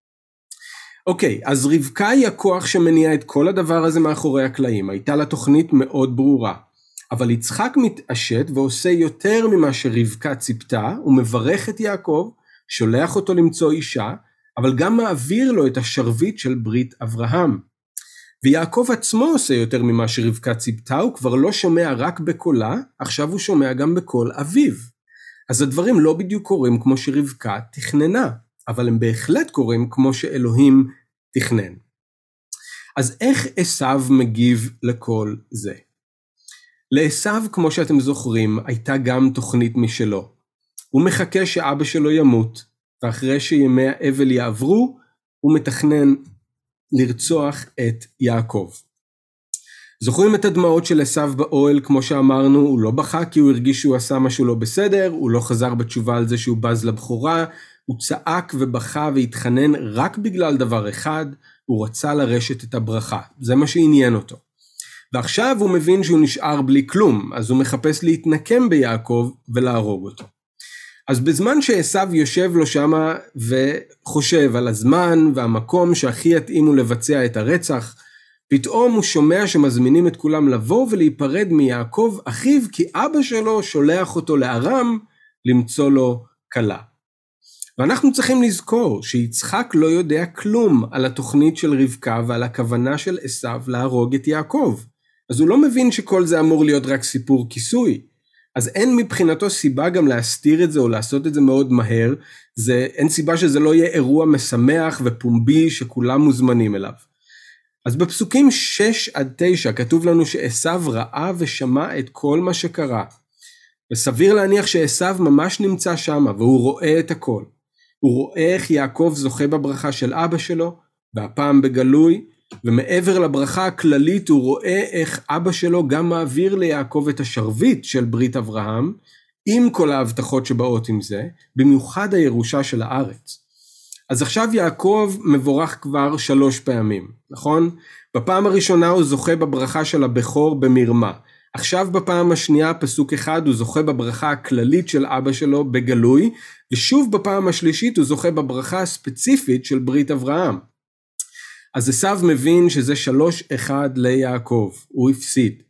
אוקיי, אז רבקה היא הכוח שמניע את כל הדבר הזה מאחורי הקלעים, הייתה לה תוכנית מאוד ברורה. אבל יצחק מתעשת ועושה יותר ממה שרבקה ציפתה, הוא מברך את יעקב, שולח אותו למצוא אישה, אבל גם מעביר לו את השרביט של ברית אברהם. ויעקב עצמו עושה יותר ממה שרבקה ציפתה, הוא כבר לא שומע רק בקולה, עכשיו הוא שומע גם בקול אביו. אז הדברים לא בדיוק קורים כמו שרבקה תכננה, אבל הם בהחלט קורים כמו שאלוהים תכנן. אז איך עשו מגיב לכל זה? לעשו, כמו שאתם זוכרים, הייתה גם תוכנית משלו. הוא מחכה שאבא שלו ימות, ואחרי שימי האבל יעברו, הוא מתכנן לרצוח את יעקב. זוכרים את הדמעות של עשו באוהל, כמו שאמרנו, הוא לא בכה כי הוא הרגיש שהוא עשה משהו לא בסדר, הוא לא חזר בתשובה על זה שהוא בז לבכורה, הוא צעק ובכה והתחנן רק בגלל דבר אחד, הוא רצה לרשת את הברכה. זה מה שעניין אותו. ועכשיו הוא מבין שהוא נשאר בלי כלום, אז הוא מחפש להתנקם ביעקב ולהרוג אותו. אז בזמן שעשו יושב לו שמה וחושב על הזמן והמקום שהכי יתאימו לבצע את הרצח, פתאום הוא שומע שמזמינים את כולם לבוא ולהיפרד מיעקב אחיו, כי אבא שלו שולח אותו לארם למצוא לו כלה. ואנחנו צריכים לזכור שיצחק לא יודע כלום על התוכנית של רבקה ועל הכוונה של עשו להרוג את יעקב. אז הוא לא מבין שכל זה אמור להיות רק סיפור כיסוי. אז אין מבחינתו סיבה גם להסתיר את זה או לעשות את זה מאוד מהר, זה, אין סיבה שזה לא יהיה אירוע משמח ופומבי שכולם מוזמנים אליו. אז בפסוקים 6 עד 9 כתוב לנו שעשו ראה ושמע את כל מה שקרה. וסביר להניח שעשו ממש נמצא שם והוא רואה את הכל. הוא רואה איך יעקב זוכה בברכה של אבא שלו, והפעם בגלוי, ומעבר לברכה הכללית הוא רואה איך אבא שלו גם מעביר ליעקב את השרביט של ברית אברהם, עם כל ההבטחות שבאות עם זה, במיוחד הירושה של הארץ. אז עכשיו יעקב מבורך כבר שלוש פעמים, נכון? בפעם הראשונה הוא זוכה בברכה של הבכור במרמה. עכשיו בפעם השנייה, פסוק אחד, הוא זוכה בברכה הכללית של אבא שלו בגלוי, ושוב בפעם השלישית הוא זוכה בברכה הספציפית של ברית אברהם. אז עשו מבין שזה שלוש אחד ליעקב, הוא הפסיד.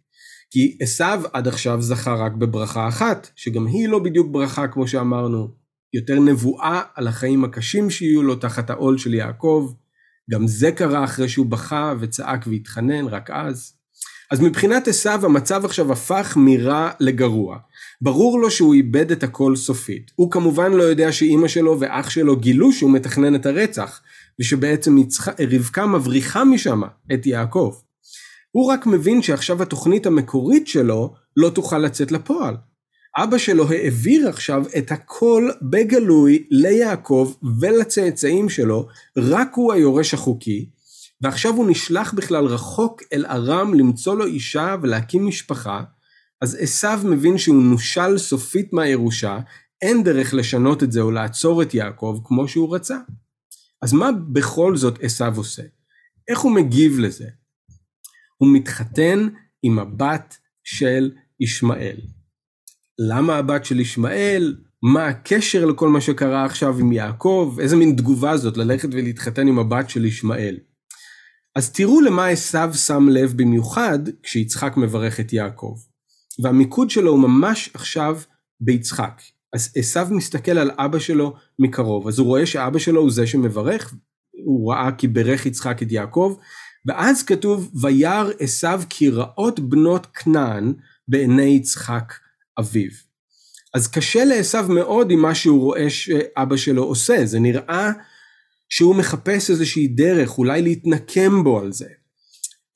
כי עשו עד עכשיו זכה רק בברכה אחת, שגם היא לא בדיוק ברכה כמו שאמרנו, יותר נבואה על החיים הקשים שיהיו לו תחת העול של יעקב. גם זה קרה אחרי שהוא בכה וצעק והתחנן רק אז. אז מבחינת עשו המצב עכשיו הפך מרע לגרוע. ברור לו שהוא איבד את הכל סופית. הוא כמובן לא יודע שאימא שלו ואח שלו גילו שהוא מתכנן את הרצח, ושבעצם יצח... רבקה מבריחה משם את יעקב. הוא רק מבין שעכשיו התוכנית המקורית שלו לא תוכל לצאת לפועל. אבא שלו העביר עכשיו את הכל בגלוי ליעקב ולצאצאים שלו, רק הוא היורש החוקי, ועכשיו הוא נשלח בכלל רחוק אל ארם למצוא לו אישה ולהקים משפחה, אז עשו מבין שהוא נושל סופית מהירושה, אין דרך לשנות את זה או לעצור את יעקב כמו שהוא רצה. אז מה בכל זאת עשו עושה? איך הוא מגיב לזה? הוא מתחתן עם הבת של ישמעאל. למה הבת של ישמעאל? מה הקשר לכל מה שקרה עכשיו עם יעקב? איזה מין תגובה זאת ללכת ולהתחתן עם הבת של ישמעאל? אז תראו למה עשו שם לב במיוחד כשיצחק מברך את יעקב. והמיקוד שלו הוא ממש עכשיו ביצחק. אז עשו מסתכל על אבא שלו מקרוב, אז הוא רואה שאבא שלו הוא זה שמברך, הוא ראה כי ברך יצחק את יעקב, ואז כתוב וירא עשו כי רעות בנות כנען בעיני יצחק אביו. אז קשה לעשו מאוד עם מה שהוא רואה שאבא שלו עושה, זה נראה שהוא מחפש איזושהי דרך, אולי להתנקם בו על זה.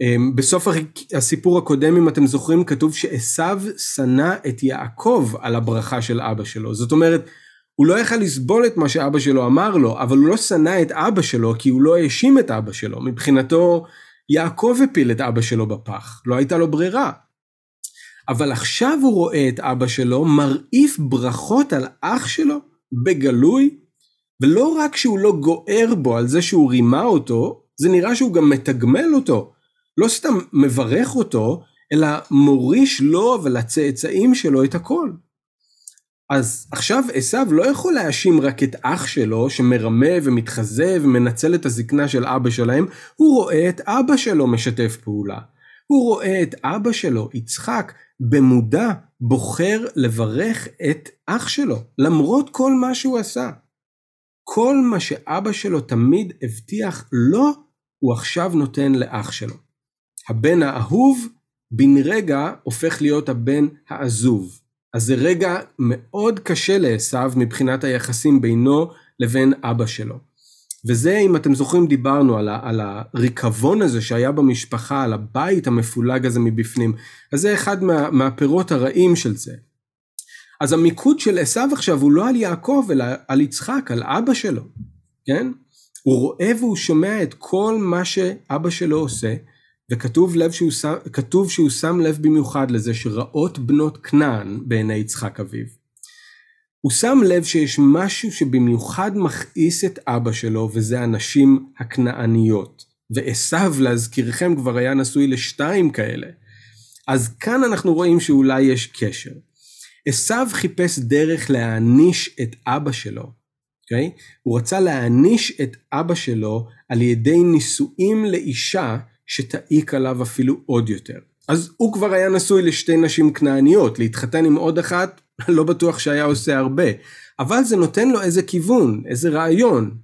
אמ, בסוף הסיפור הקודם, אם אתם זוכרים, כתוב שעשו שנא את יעקב על הברכה של אבא שלו. זאת אומרת, הוא לא יכל לסבול את מה שאבא שלו אמר לו, אבל הוא לא שנא את אבא שלו כי הוא לא האשים את אבא שלו. מבחינתו, יעקב הפיל את אבא שלו בפח, לא הייתה לו ברירה. אבל עכשיו הוא רואה את אבא שלו מרעיף ברכות על אח שלו בגלוי, ולא רק שהוא לא גוער בו על זה שהוא רימה אותו, זה נראה שהוא גם מתגמל אותו. לא סתם מברך אותו, אלא מוריש לו ולצאצאים שלו את הכל. אז עכשיו עשו לא יכול להאשים רק את אח שלו שמרמה ומתחזה ומנצל את הזקנה של אבא שלהם, הוא רואה את אבא שלו משתף פעולה. הוא רואה את אבא שלו, יצחק, במודע בוחר לברך את אח שלו, למרות כל מה שהוא עשה. כל מה שאבא שלו תמיד הבטיח לו, הוא עכשיו נותן לאח שלו. הבן האהוב בן רגע הופך להיות הבן העזוב. אז זה רגע מאוד קשה לעשו מבחינת היחסים בינו לבין אבא שלו. וזה, אם אתם זוכרים, דיברנו על, ה, על הריקבון הזה שהיה במשפחה, על הבית המפולג הזה מבפנים. אז זה אחד מה, מהפירות הרעים של זה. אז המיקוד של עשו עכשיו הוא לא על יעקב, אלא על יצחק, על אבא שלו, כן? הוא רואה והוא שומע את כל מה שאבא שלו עושה, וכתוב שהוא שם, שהוא שם לב במיוחד לזה שרעות בנות כנען בעיני יצחק אביו. הוא שם לב שיש משהו שבמיוחד מכעיס את אבא שלו וזה הנשים הכנעניות. ועשו להזכירכם כבר היה נשוי לשתיים כאלה. אז כאן אנחנו רואים שאולי יש קשר. עשו חיפש דרך להעניש את אבא שלו, אוקיי? Okay? הוא רצה להעניש את אבא שלו על ידי נישואים לאישה שתעיק עליו אפילו עוד יותר. אז הוא כבר היה נשוי לשתי נשים כנעניות, להתחתן עם עוד אחת, לא בטוח שהיה עושה הרבה, אבל זה נותן לו איזה כיוון, איזה רעיון.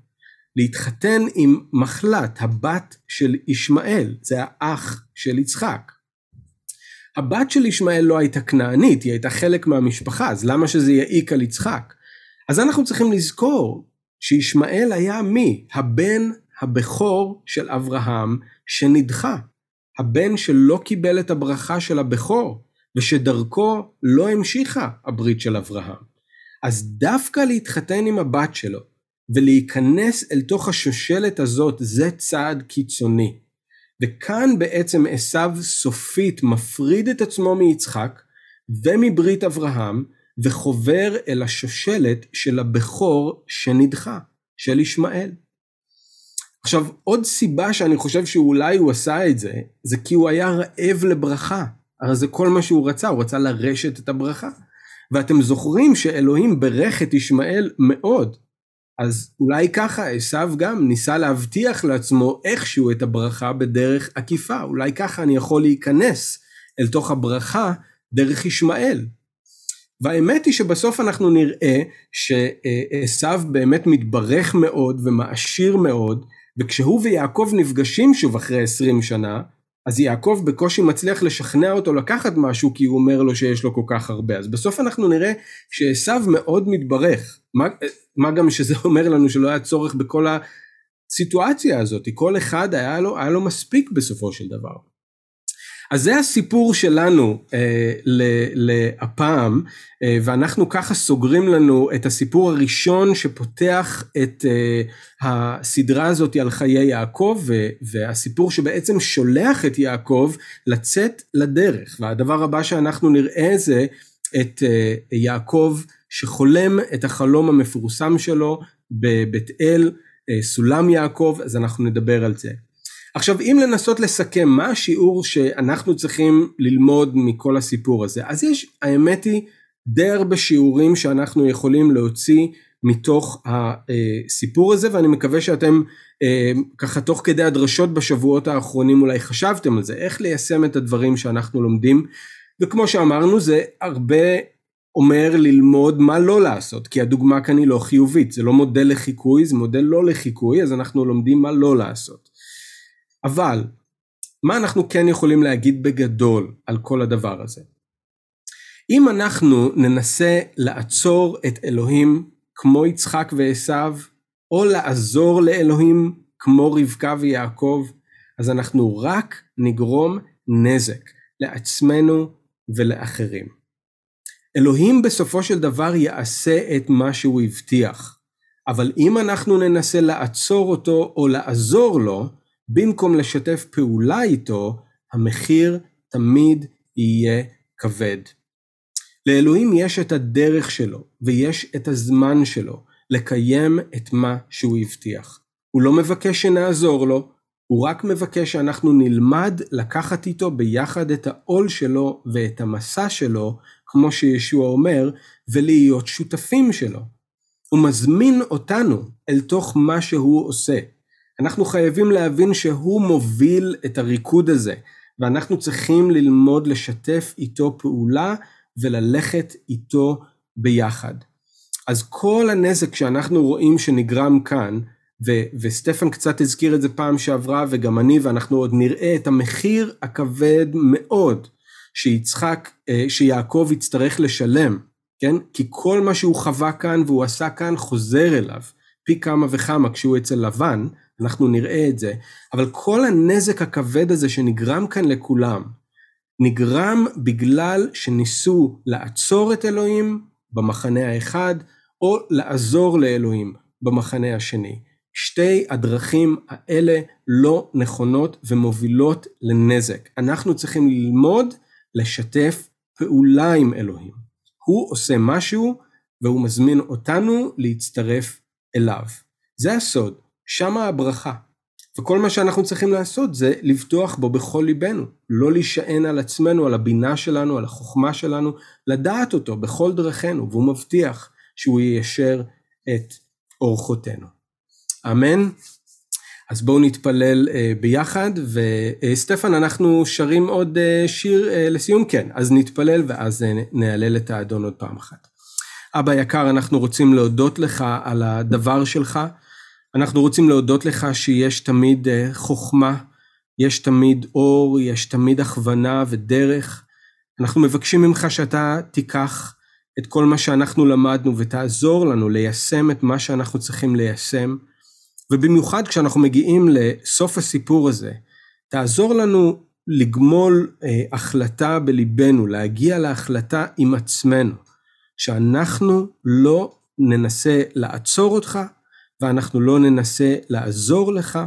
להתחתן עם מחלת, הבת של ישמעאל, זה האח של יצחק. הבת של ישמעאל לא הייתה כנענית, היא הייתה חלק מהמשפחה, אז למה שזה יעיק על יצחק? אז אנחנו צריכים לזכור שישמעאל היה מי? הבן הבכור של אברהם שנדחה. הבן שלא קיבל את הברכה של הבכור, ושדרכו לא המשיכה הברית של אברהם. אז דווקא להתחתן עם הבת שלו, ולהיכנס אל תוך השושלת הזאת, זה צעד קיצוני. וכאן בעצם עשו סופית מפריד את עצמו מיצחק ומברית אברהם, וחובר אל השושלת של הבכור שנדחה, של ישמעאל. עכשיו, עוד סיבה שאני חושב שאולי הוא עשה את זה, זה כי הוא היה רעב לברכה. הרי זה כל מה שהוא רצה, הוא רצה לרשת את הברכה. ואתם זוכרים שאלוהים ברך את ישמעאל מאוד. אז אולי ככה עשו גם ניסה להבטיח לעצמו איכשהו את הברכה בדרך עקיפה. אולי ככה אני יכול להיכנס אל תוך הברכה דרך ישמעאל. והאמת היא שבסוף אנחנו נראה שעשו באמת מתברך מאוד ומעשיר מאוד, וכשהוא ויעקב נפגשים שוב אחרי 20 שנה, אז יעקב בקושי מצליח לשכנע אותו לקחת משהו כי הוא אומר לו שיש לו כל כך הרבה. אז בסוף אנחנו נראה שעשו מאוד מתברך. מה, מה גם שזה אומר לנו שלא היה צורך בכל הסיטואציה הזאת. כל אחד היה לו, היה לו מספיק בסופו של דבר. אז זה הסיפור שלנו אה, להפעם, אה, ואנחנו ככה סוגרים לנו את הסיפור הראשון שפותח את אה, הסדרה הזאת על חיי יעקב, ו, והסיפור שבעצם שולח את יעקב לצאת לדרך. והדבר הבא שאנחנו נראה זה את אה, יעקב שחולם את החלום המפורסם שלו בבית אל, אה, סולם יעקב, אז אנחנו נדבר על זה. עכשיו אם לנסות לסכם מה השיעור שאנחנו צריכים ללמוד מכל הסיפור הזה אז יש האמת היא די הרבה שיעורים שאנחנו יכולים להוציא מתוך הסיפור הזה ואני מקווה שאתם אה, ככה תוך כדי הדרשות בשבועות האחרונים אולי חשבתם על זה, איך ליישם את הדברים שאנחנו לומדים וכמו שאמרנו זה הרבה אומר ללמוד מה לא לעשות כי הדוגמה כאן היא לא חיובית זה לא מודל לחיקוי זה מודל לא לחיקוי אז אנחנו לומדים מה לא לעשות. אבל מה אנחנו כן יכולים להגיד בגדול על כל הדבר הזה? אם אנחנו ננסה לעצור את אלוהים כמו יצחק ועשו, או לעזור לאלוהים כמו רבקה ויעקב, אז אנחנו רק נגרום נזק לעצמנו ולאחרים. אלוהים בסופו של דבר יעשה את מה שהוא הבטיח, אבל אם אנחנו ננסה לעצור אותו או לעזור לו, במקום לשתף פעולה איתו, המחיר תמיד יהיה כבד. לאלוהים יש את הדרך שלו ויש את הזמן שלו לקיים את מה שהוא הבטיח. הוא לא מבקש שנעזור לו, הוא רק מבקש שאנחנו נלמד לקחת איתו ביחד את העול שלו ואת המסע שלו, כמו שישוע אומר, ולהיות שותפים שלו. הוא מזמין אותנו אל תוך מה שהוא עושה. אנחנו חייבים להבין שהוא מוביל את הריקוד הזה, ואנחנו צריכים ללמוד לשתף איתו פעולה וללכת איתו ביחד. אז כל הנזק שאנחנו רואים שנגרם כאן, ו- וסטפן קצת הזכיר את זה פעם שעברה וגם אני ואנחנו עוד נראה את המחיר הכבד מאוד שיצחק, אה, שיעקב יצטרך לשלם, כן? כי כל מה שהוא חווה כאן והוא עשה כאן חוזר אליו פי כמה וכמה כשהוא אצל לבן, אנחנו נראה את זה, אבל כל הנזק הכבד הזה שנגרם כאן לכולם, נגרם בגלל שניסו לעצור את אלוהים במחנה האחד, או לעזור לאלוהים במחנה השני. שתי הדרכים האלה לא נכונות ומובילות לנזק. אנחנו צריכים ללמוד לשתף פעולה עם אלוהים. הוא עושה משהו והוא מזמין אותנו להצטרף אליו. זה הסוד, שמה הברכה. וכל מה שאנחנו צריכים לעשות זה לבטוח בו בכל ליבנו, לא להישען על עצמנו, על הבינה שלנו, על החוכמה שלנו, לדעת אותו בכל דרכינו, והוא מבטיח שהוא יישר את אורחותינו. אמן. אז בואו נתפלל uh, ביחד, וסטפן, uh, אנחנו שרים עוד uh, שיר לסיום? כן, אז נתפלל ואז נהלל את האדון עוד פעם אחת. אבא יקר, אנחנו רוצים להודות לך על הדבר שלך. אנחנו רוצים להודות לך שיש תמיד אה, חוכמה, יש תמיד אור, יש תמיד הכוונה ודרך. אנחנו מבקשים ממך שאתה תיקח את כל מה שאנחנו למדנו ותעזור לנו ליישם את מה שאנחנו צריכים ליישם. ובמיוחד כשאנחנו מגיעים לסוף הסיפור הזה, תעזור לנו לגמול אה, החלטה בליבנו, להגיע להחלטה עם עצמנו, שאנחנו לא ננסה לעצור אותך, ואנחנו לא ננסה לעזור לך,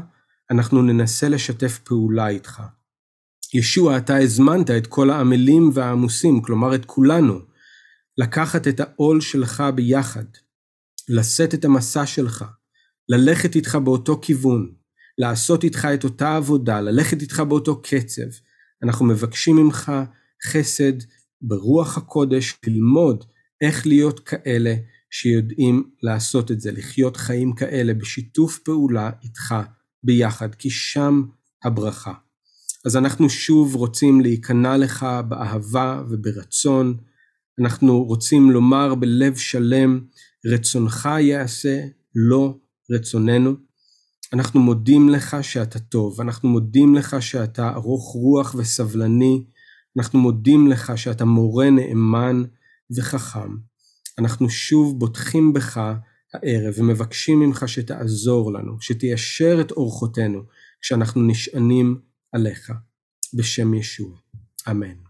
אנחנו ננסה לשתף פעולה איתך. ישוע, אתה הזמנת את כל העמלים והעמוסים, כלומר את כולנו, לקחת את העול שלך ביחד, לשאת את המסע שלך, ללכת איתך באותו כיוון, לעשות איתך את אותה עבודה, ללכת איתך באותו קצב. אנחנו מבקשים ממך חסד ברוח הקודש, ללמוד איך להיות כאלה שיודעים לעשות את זה, לחיות חיים כאלה בשיתוף פעולה איתך ביחד, כי שם הברכה. אז אנחנו שוב רוצים להיכנע לך באהבה וברצון, אנחנו רוצים לומר בלב שלם, רצונך יעשה, לא רצוננו. אנחנו מודים לך שאתה טוב, אנחנו מודים לך שאתה ארוך רוח וסבלני, אנחנו מודים לך שאתה מורה נאמן וחכם. אנחנו שוב בוטחים בך הערב ומבקשים ממך שתעזור לנו, שתיישר את אורחותינו כשאנחנו נשענים עליך, בשם ישוע. אמן.